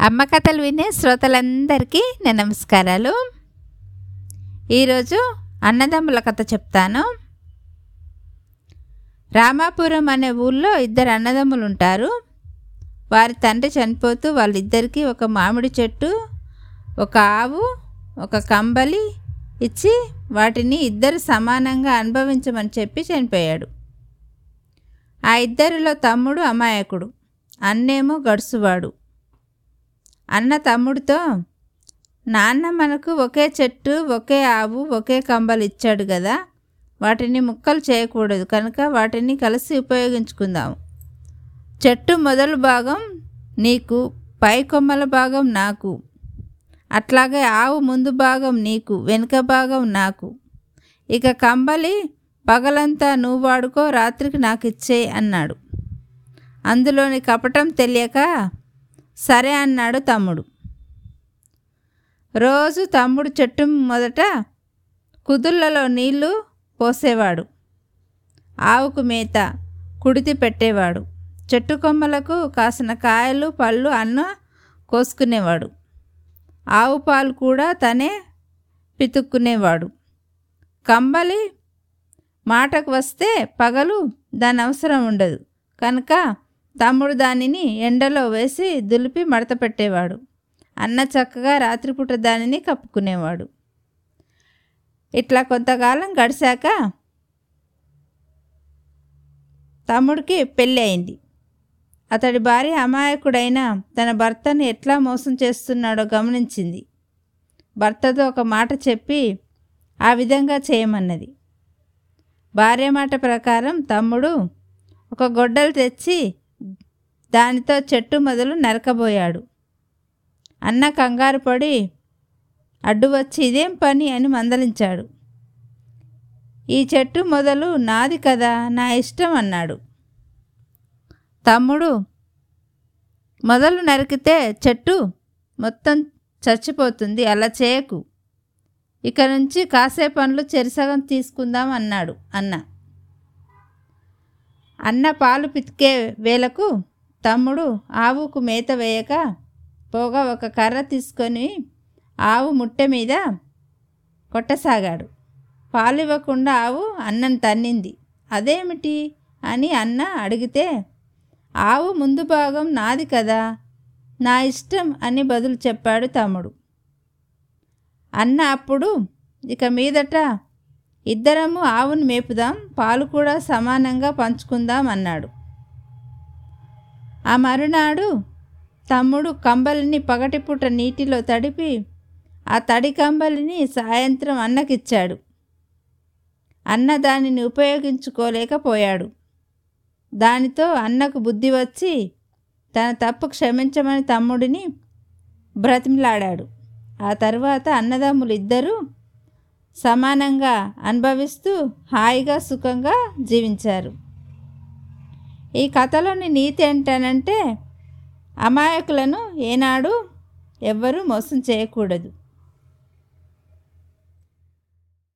అమ్మ కథలు వినే శ్రోతలందరికీ నా నమస్కారాలు. ఈరోజు అన్నదమ్ముల కథ చెప్తాను. రామాపురం అనే ఊళ్ళో ఇద్దరు అన్నదమ్ములు ఉంటారు. వారి తండ్రి చనిపోతూ వాళ్ళిద్దరికీ ఒక మామిడి చెట్టు ఒక ఆవు ఒక కంబలి ఇచ్చి వాటిని ఇద్దరు సమానంగా అనుభవించమని చెప్పి చనిపోయాడు. ఆ ఇద్దరిలో తమ్ముడు అమాయకుడు అన్నేమో గడుసువాడు. అన్న తమ్ముడితో నాన్న మనకు ఒకే చెట్టు ఒకే ఆవు ఒకే కంబలు ఇచ్చాడు కదా వాటిని ముక్కలు చేయకూడదు. కనుక వాటిని కలిసి ఉపయోగించుకుందాం. చెట్టు మొదలు భాగం నీకు పై కొమ్మల భాగం నాకు. అట్లాగే ఆవు ముందు భాగం నీకు వెనుక భాగం నాకు. ఇక కంబలి పగలంతా నువ్వు వాడుకో రాత్రికి నాకు ఇచ్చేయి అన్నాడు. అందులోని కపటం తెలియక సరే అన్నాడు తమ్ముడు. రోజు తమ్ముడు చెట్టు మొదట కుదుళ్ళలో నీళ్ళు పోసేవాడు. ఆవుకు మేత కుడితి పెట్టేవాడు. చెట్టు కొమ్మలకు కాసిన కాయలు పళ్ళు అన్న కోసుకునేవాడు. ఆవు పాలు కూడా తనే పితుక్కునేవాడు. కంబలి మాటకు వస్తే పగలు దాని అవసరం ఉండదు. కనుక తమ్ముడు దానిని ఎండలో వేసి దులిపి మడత పెట్టేవాడు. అన్న చక్కగా రాత్రిపూట దానిని కప్పుకునేవాడు. ఇట్లా కొంతకాలం గడిచాక తమ్ముడికి పెళ్ళి అయింది. అతడి భార్య అమాయకుడైన తన భర్తను ఎట్లా మోసం చేస్తున్నాడో గమనించింది. భర్తతో ఒక మాట చెప్పి ఆ విధంగా చేయమన్నది. భార్య మాట ప్రకారం తమ్ముడు ఒక గొడ్డలు తెచ్చి దానితో చెట్టు మొదలు నరకబోయాడు. అన్న కంగారు పడి అడ్డు వచ్చి ఇదేం పని అని మందలించాడు. ఈ చెట్టు మొదలు నాది కదా నా ఇష్టం అన్నాడు. తమ్ముడు మొదలు నరికితే చెట్టు మొత్తం చచ్చిపోతుంది అలా చేయకు. ఇక నుంచి కాసే పనులు చెరిసగం తీసుకుందాం అన్నాడు అన్న. అన్న పాలు పితికే వేలకు తమ్ముడు ఆవుకు మేత వేయక పోగా ఒక కర్ర తీసుకొని ఆవు ముట్టె మీద కొట్టసాగాడు. పాలు ఇవ్వకుండా ఆవు అన్నం తన్నింది. అదేమిటి? అని అన్న అడిగితే ఆవు ముందు భాగం నాది కదా నా ఇష్టం అని బదులు చెప్పాడు తమ్ముడు. అన్న అప్పుడు ఇక మీదట ఇద్దరము ఆవును మేపుదాం పాలు కూడా సమానంగా పంచుకుందాం అన్నాడు. ఆ మరునాడు తమ్ముడు కంబలిని పగటిపూట నీటిలో తడిపి ఆ తడి కంబలిని సాయంత్రం అన్నకిచ్చాడు. అన్న దానిని ఉపయోగించుకోలేకపోయాడు. దానితో అన్నకు బుద్ధి వచ్చి తన తప్పు క్షమించమని తమ్ముడిని బ్రతిమిలాడాడు. ఆ తర్వాత అన్నదమ్ములు ఇద్దరూ సమానంగా అనుభవిస్తూ హాయిగా సుఖంగా జీవించారు. ఈ కథలోని నీతి ఏంటనంటే అమాయకులను ఏనాడు ఎవ్వరూ మోసం చేయకూడదు.